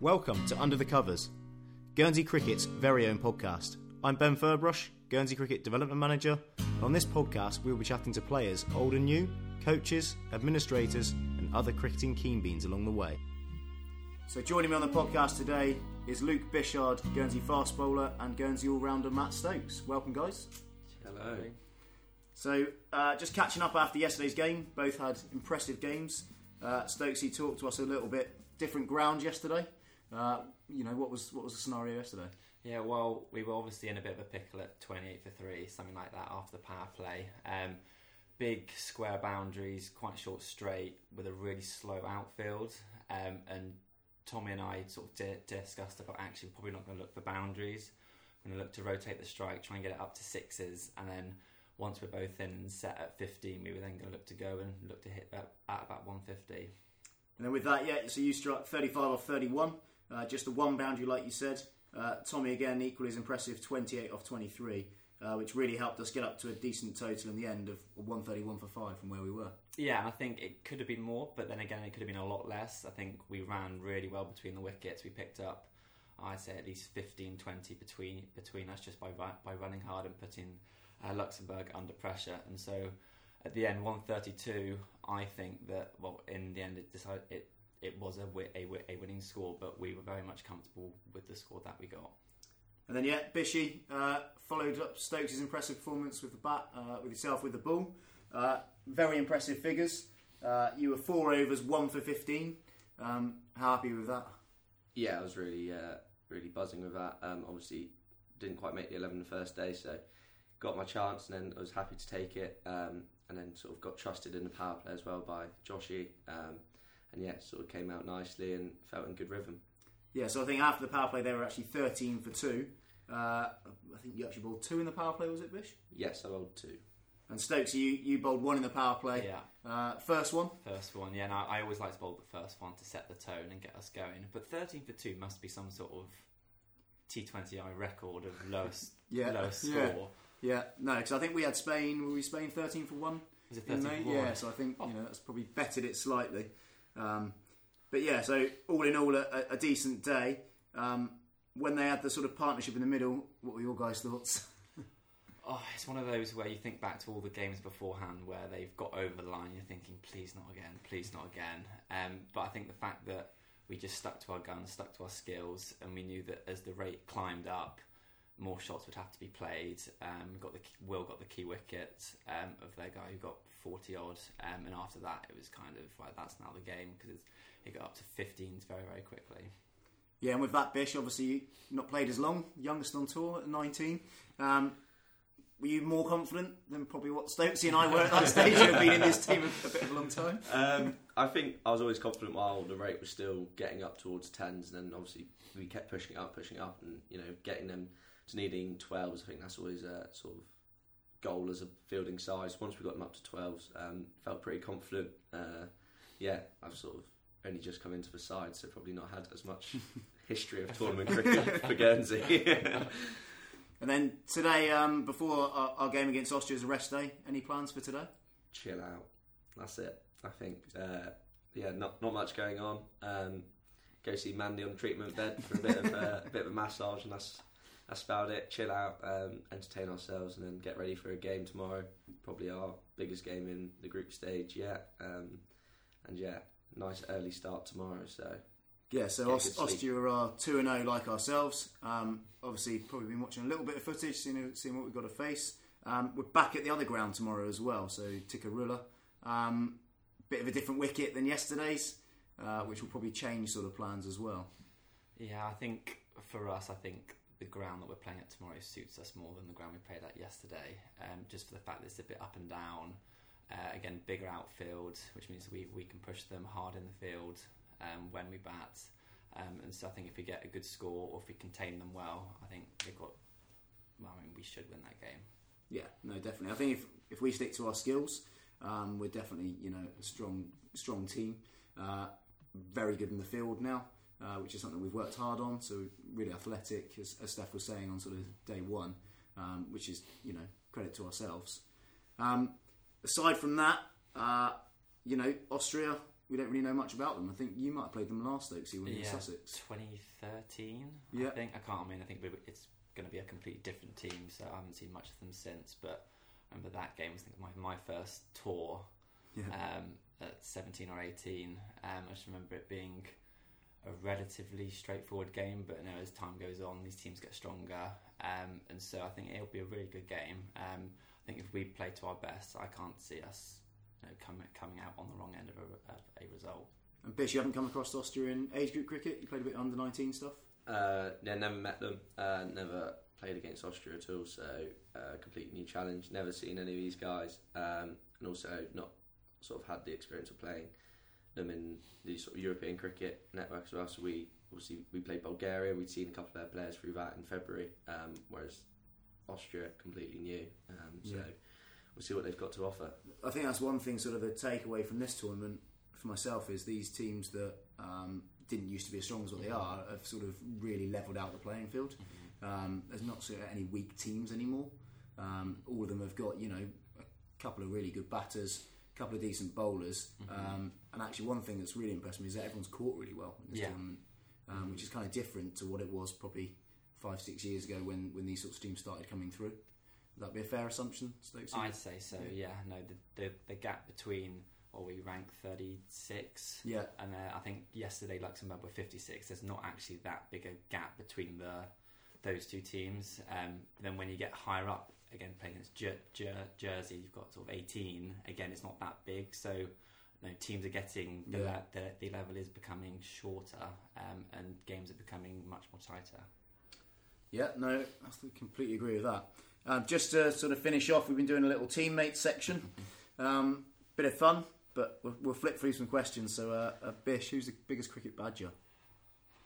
Welcome to Under the Covers, Guernsey Cricket's very own podcast. I'm Ben Ferbrache, Guernsey Cricket Development Manager, and on this podcast we will be chatting to players old and new, coaches, administrators, and other cricketing keen beans along the way. So joining me on the podcast today is Luke Bichard, Guernsey fast bowler, and Guernsey all-rounder Matt Stokes. Welcome, guys. Hello. So, uh, just catching up after yesterday's game, both had impressive games. Uh, Stokesy talked to us a little bit different ground yesterday. Uh, you know, what was what was the scenario yesterday? Yeah, well, we were obviously in a bit of a pickle at 28 for 3, something like that after the power play. Um, big square boundaries, quite short straight, with a really slow outfield. Um, and Tommy and I sort of di- discussed about actually probably not going to look for boundaries. We're going to look to rotate the strike, try and get it up to sixes, and then once we're both in and set at 15, we were then going to look to go and look to hit that at about 150. And then with that, yeah, so you struck 35 or 31, uh, just the one boundary, like you said. Uh, Tommy again, equally as impressive, 28 off 23, uh, which really helped us get up to a decent total in the end of 131 for five from where we were. Yeah, and I think it could have been more, but then again, it could have been a lot less. I think we ran really well between the wickets. We picked up, I'd say, at least 15, 20 between between us just by by running hard and putting uh, Luxembourg under pressure. And so at the end, 132, I think that, well, in the end, it decided it, it was a, a, a winning score, but we were very much comfortable with the score that we got. And then, yeah, Bishy uh, followed up Stokes' impressive performance with the bat, uh, with yourself with the ball. Uh, very impressive figures. Uh, you were four overs, one for 15. Um, how happy with that? Yeah, I was really, uh, really buzzing with that. Um, obviously, didn't quite make the eleven the first day, so got my chance, and then I was happy to take it. Um, and then sort of got trusted in the power play as well by Joshy. Um, and yeah, it sort of came out nicely and felt in good rhythm. Yeah, so I think after the power play, they were actually 13 for two. Uh, I think you actually bowled two in the power play, was it, Bish? Yes, I bowled two. And Stokes, you, you bowled one in the power play. Yeah. Uh, first one. First one, yeah, and I, I always like to bowl the first one to set the tone and get us going. But 13 for 2 must be some sort of T20I record of lowest, Yeah, lowest yeah. score. Yeah, no, because I think we had Spain. Were we Spain 13 for one? Was it in 13 May? for 1? Yeah, so I think you know that's probably bettered it slightly. Um, but yeah, so all in all, a, a decent day. Um, when they had the sort of partnership in the middle, what were your guys' thoughts? Oh, it's one of those where you think back to all the games beforehand where they've got over the line. You're thinking, please not again, please not again. Um, but I think the fact that we just stuck to our guns, stuck to our skills, and we knew that as the rate climbed up, more shots would have to be played. Um, got the Will got the key wicket um, of their guy who got 40 odd, um, and after that it was kind of like That's now the game because it got up to 15s very very quickly. Yeah, and with that, Bish, obviously not played as long, youngest on tour at 19. Um, were you more confident than probably what Stokesy and I were at that stage? You've been in this team a, a bit of a long time. Um, I think I was always confident while the rate was still getting up towards tens, and then obviously we kept pushing it up, pushing it up, and you know getting them to needing twelves. I think that's always a sort of goal as a fielding size. Once we got them up to twelves, um, felt pretty confident. Uh, yeah, I've sort of only just come into the side, so probably not had as much history of tournament cricket for Guernsey. And then today, um, before our, our game against Austria is a rest day, any plans for today? Chill out. That's it. I think. Uh, yeah, not not much going on. Um, go see Mandy on the treatment bed for a bit of uh, a bit of a massage, and that's that's about it. Chill out, um, entertain ourselves, and then get ready for a game tomorrow. Probably our biggest game in the group stage yet. Um, and yeah, nice early start tomorrow. So Yeah, so Get Aus- good sleep. Austria are 2 and 0 like ourselves. Um, obviously, probably been watching a little bit of footage, seeing, seeing what we've got to face. Um, we're back at the other ground tomorrow as well, so Tikkurila. Um, bit of a different wicket than yesterday's, uh, which will probably change sort of plans as well. Yeah, I think for us, I think the ground that we're playing at tomorrow suits us more than the ground we played at yesterday. Um, just for the fact that it's a bit up and down. Uh, again, bigger outfield, which means we, we can push them hard in the field um, when we bat. Um, and so I think if we get a good score or if we contain them well, I think they've got. Well, I mean, we should win that game. Yeah, no, definitely. I think if if we stick to our skills, um, we're definitely you know a strong strong team. Uh, very good in the field now, uh, which is something we've worked hard on. So really athletic, as, as Steph was saying on sort of day one, um, which is you know credit to ourselves. Um, aside from that, uh, you know Austria we don't really know much about them. I think you might have played them last Stokesy when you were Yeah. Sussex. 2013. Yeah. I think I can't. I mean, I think it's going to be a completely different team, so I haven't seen much of them since. But I remember that game was I think, my my first tour Yeah. um, at 17 or 18. Um, I just remember it being a relatively straightforward game, but you know, as time goes on, these teams get stronger, um, and so I think it'll be a really good game. Um, I think if we play to our best, I can't see us you know, coming coming out on the wrong end of a, of a result. And Bish, you haven't come across Austrian age group cricket. You played a bit under nineteen stuff. Uh, yeah, never met them. Uh, never played against Austria at all. So uh, completely new challenge. Never seen any of these guys, um, and also not sort of had the experience of playing them in the sort of European cricket network as well. So we obviously we played Bulgaria. We'd seen a couple of their players through that in February, um, whereas Austria completely new. Um, so Yeah. we'll see what they've got to offer. I think that's one thing, sort of the takeaway from this tournament for myself is these teams that um, didn't used to be as strong as what they are have sort of really levelled out the playing field. Um, there's not sort of any weak teams anymore. Um, all of them have got you know a couple of really good batters, a couple of decent bowlers, um, and actually one thing that's really impressed me is that everyone's caught really well in this Yeah. tournament, um, which is kind of different to what it was probably five six years ago when when these sorts of teams started coming through. Would that be a fair assumption, Stokes? I'd say so. Yeah. No, the, the the gap between or we rank 36 yeah. and uh, I think yesterday Luxembourg were 56. There's not actually that big a gap between the those two teams. Um, then when you get higher up, again playing against Jer- Jer- Jersey, you've got sort of 18. Again, it's not that big, so you know, teams are getting the, Yeah. le- the the level is becoming shorter, um, and games are becoming much more tighter. Yeah, no, I completely agree with that. Um, just to sort of finish off, we've been doing a little teammate section. Um, bit of fun, but we'll, we'll flip through some questions. So, uh, uh, Bish, who's the biggest cricket badger?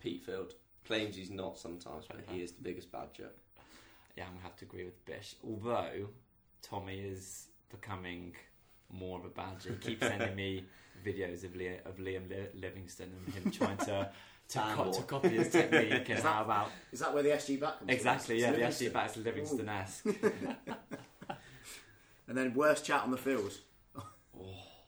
Pete Field claims he's not sometimes, but he is the biggest badger. Yeah, I'm gonna have to agree with Bish. Although Tommy is becoming more of a badger. He keeps sending me videos of, Lea- of Liam Li- Livingstone and him trying to to, co- to copy his technique. And Is how about Is that where the SG back comes exactly? from? Yeah, the Livingstone. actually back to Livingstone esque. And then worst chat on the field. Oh,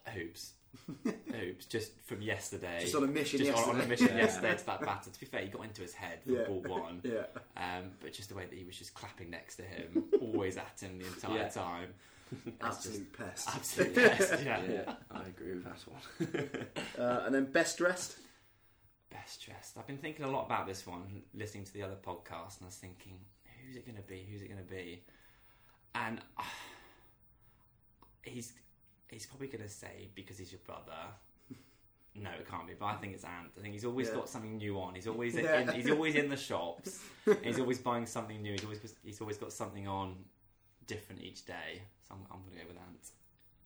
hoops, hoops. Just from yesterday. Just on a mission Just on- on, a yesterday. mission Yeah. yesterday to that batter. To be fair, he got into his head for Yeah. ball one. Yeah. Um, but just the way that he was just clapping next to him, always at him the entire Yeah. time. It's Absolute pest. absolute best. Yeah. Yeah, I agree with that one. Uh, and then best dressed? Best dressed. I've been thinking a lot about this one, listening to the other podcast, and I was thinking, who's it going to be? Who's it going to be? And uh, he's he's probably going to say because he's your brother. No, it can't be. But I think it's Ant. I think he's always Yeah. got something new on. He's always Yeah. in, he's always in the shops. he's always buying something new. He's always he's always got something on different each day. So I'm, I'm going to go with Ant.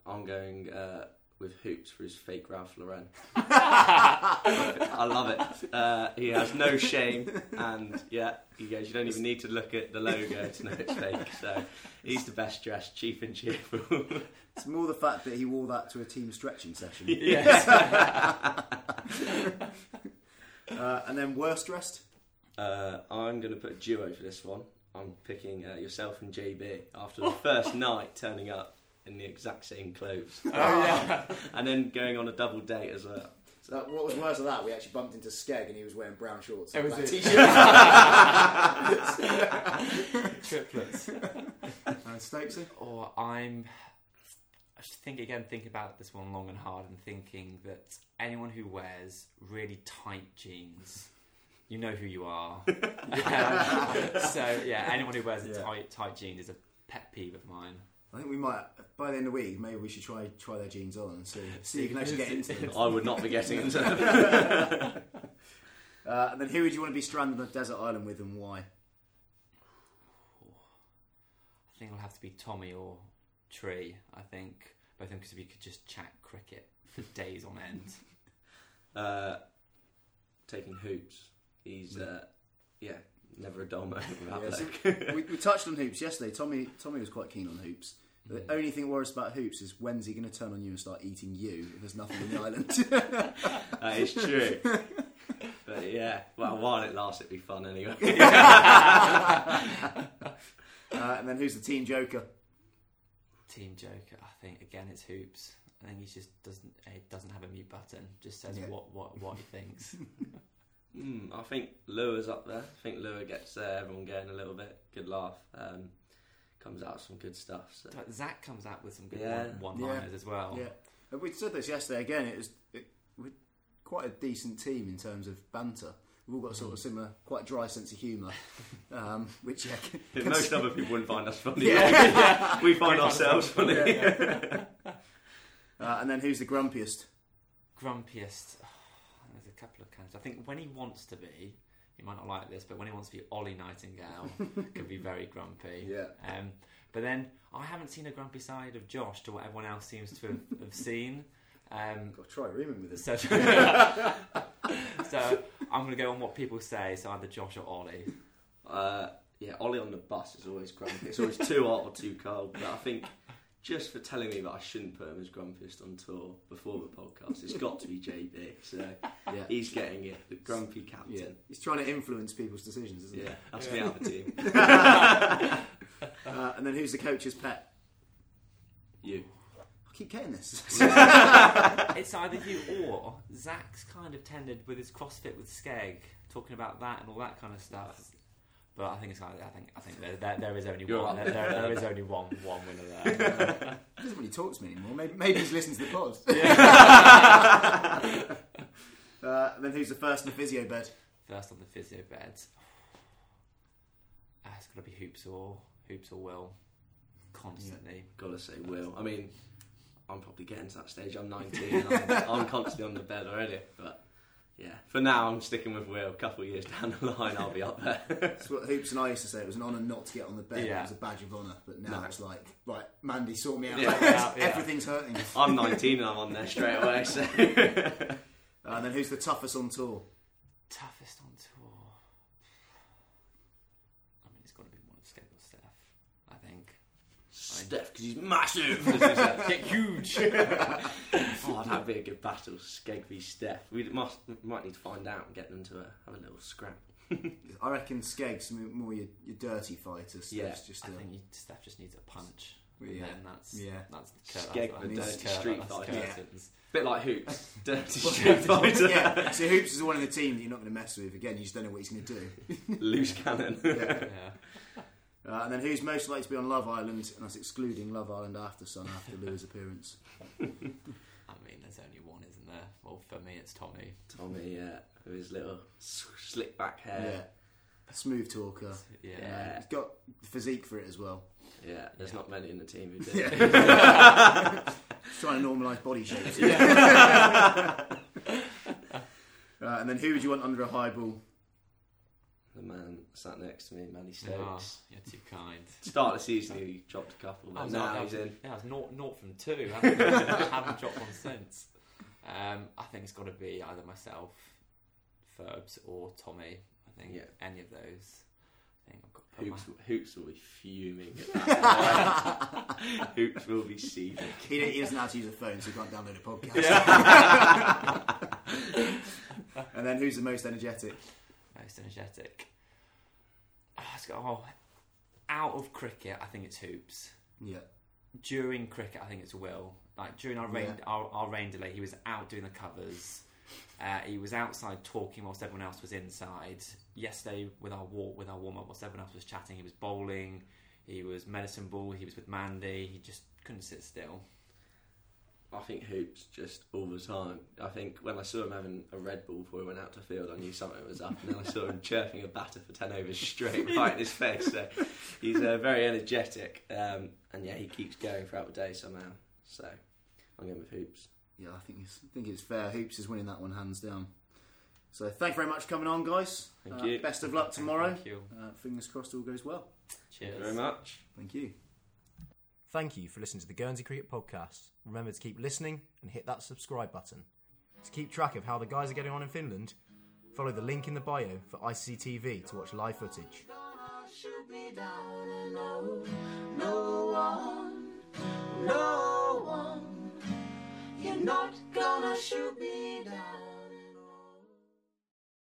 I'm going uh, with Hoops for his fake Ralph Lauren. I love it. Uh, he has no shame, and yeah, he goes. You don't even need to look at the logo to know it's fake. So he's the best dressed, cheap and cheerful. It's more the fact that he wore that to a team stretching session. Yes. Uh, and then worst dressed? Uh, I'm going to put a duo for this one. I'm picking uh, yourself and JB after the first night turning up in the exact same clothes, oh yeah. and then going on a double date as well. So that, what was worse than that? We actually bumped into Skeg and he was wearing brown shorts. Oh, and was black it? t-shirt. Triplets. and Stokesy? Or I'm. I just think again, think about this one long and hard, and thinking that anyone who wears really tight jeans, you know who you are. Um, so yeah, anyone who wears a Yeah. tight tight jeans is a pet peeve of mine. I think we might, by the end of the week, maybe we should try try their jeans on and see, see if you can actually get into them. I would not be getting into them. Uh, and then who would you want to be stranded on a desert island with and why? I think it'll have to be Tommy or Tree. I think both of them because we could just chat cricket for days on end. Uh, taking hoops. He's uh, yeah, never a dull moment without Yeah, so we, we touched on hoops yesterday. Tommy Tommy was quite keen on hoops. The only thing that worries about hoops is when's he going to turn on you and start eating you if there's nothing in the island. that is true. But yeah, well, while it lasts, it'd be fun anyway. uh, and then who's the team joker? Team Joker. I think again it's hoops. I think he just doesn't. He doesn't have a mute button. Just says Yeah. what what what he thinks. Mm, I think Lua's up there. I think Lua gets uh, everyone getting a little bit. Good laugh. Um, comes out with some good stuff. So. But Zach comes out with some good Yeah. one liners as well. Yeah, we said this yesterday again. It was it, we're quite a decent team in terms of banter. We've all got a sort of similar, quite dry sense of humour, um, which yeah, can- Most other people wouldn't find us funny. Yeah. we find ourselves funny. uh, and then who's the grumpiest? Grumpiest. There's a couple of kinds. I think when he wants to be, he might not like this, but when he wants to be Ollie Nightingale, can be very grumpy. Yeah. Um, but then I haven't seen a grumpy side of Josh to what everyone else seems to have, have seen. Um, Got to try rooming with this. so, so I'm going to go on what people say. So either Josh or Ollie. Uh, yeah, Ollie on the bus is always grumpy. It's always too hot or too cold. But I think just for telling me that I shouldn't put him as grumpiest on tour before the podcast, it's got to be JB. So Yeah. he's getting it, the grumpy captain. Yeah, he's trying to influence people's decisions, isn't Yeah, that's me out of the team. he? Uh, and then who's the coach's pet? You. I keep getting this. It's either you or Zach's kind of tended with his CrossFit with Skeg, talking about that and all that kind of stuff. But I think it's kind of, I think I think there, there, there is only You're one up there, there, there is only one one winner there. He doesn't really talk to me anymore. Maybe, maybe he's listening to the pod. uh, then who's the first in the physio bed? First on the physio bed. Ah, it's got to be Hoops or Hoops or Will. Constantly. Gotta say, Will. I mean, I'm probably getting to that stage. I'm 19. I'm, I'm constantly on the bed already. But yeah, for now, I'm sticking with Will. A couple of years down the line, I'll be up there. That's what Hoops and I used to say. It was an honour not to get on the bed. Yeah. It was a badge of honour. But now No. it's like, right, Mandy, sort me out. Yeah. Yeah, yeah. Everything's hurting. I'm 19 and I'm on there straight away. So and then who's the toughest on tour? Toughest on tour. I mean, it's got to be one of Skeg or Steph. I think. Steph, because he's massive. as he said. Get huge. oh, that'd be a good battle. Skeg v Steph. We must might need to find out and get them to uh, have a little scrap. I reckon Skeg's m- more your, your dirty fighter. Steph's Yeah, just I a, think you, Steph just needs a punch. Yeah. And then that's Yeah. that's Skeg that's, the that's, dirty that's, street that's fighter. Yeah. curtains. Bit like hoops, dirty street fighter, yeah. So Hoops is the one in the team that you're not going to mess with. Again, you just don't know what he's going to do. loose cannon. Yeah. Yeah. Uh, and then who's most likely to be on Love Island? And that's excluding Love Island after Sun after Lou's appearance. I mean, there's only one, isn't there? Well, for me, it's Tommy. Tommy, yeah, with his little slick back hair. Yeah. Smooth talker. Yeah. Yeah. He's got physique for it as well. Yeah, there's Yeah. not many in the team who do. Yeah. He's trying to normalise body shapes. Uh, and then who would you want under a high ball? The man sat next to me, Manny Oh, Stokes. you're too kind. Start of the season, he dropped a couple, I but now not- he's in. Yeah, I was naught, naught from two. I haven't, haven't dropped one since. Um, I think it's got to be either myself, Ferbs, or Tommy. I think Yeah. any of those. I think I've got to Hoops, my- Hoops will be fuming at that. Hoops will be seething. He, he doesn't know how to use a phone, so he can't download a podcast. and then who's the most energetic? most energetic. Oh, it's oh, out of cricket, I think it's Hoops. Yeah. During cricket, I think it's Will. Like during our rain, Yeah. our, our rain delay, he was out doing the covers. Uh, he was outside talking whilst everyone else was inside. Yesterday, with our walk, with our warm up, whilst everyone else was chatting, he was bowling. He was medicine ball. He was with Mandy. He just couldn't sit still. I think Hoops just all the time. I think when I saw him having a Red Bull before he went out to field, I knew something was up. And then I saw him chirping a batter for 10 overs straight right in his face. So he's uh, very energetic. Um, and yeah, he keeps going throughout the day somehow. So I'm going with Hoops. Yeah, I think it's, I think it's fair. Hoops is winning that one hands down. So thank you very much for coming on, guys. Thank Uh, you. Best of luck tomorrow. Thank you. Uh, fingers crossed all goes well. Cheers. Thank you very much. Thank you. Thank you for listening to the Guernsey Cricket Podcast. Remember to keep listening and hit that subscribe button. To keep track of how the guys are getting on in Finland, follow the link in the bio for ICTV to watch live footage. You're not gonna shoot me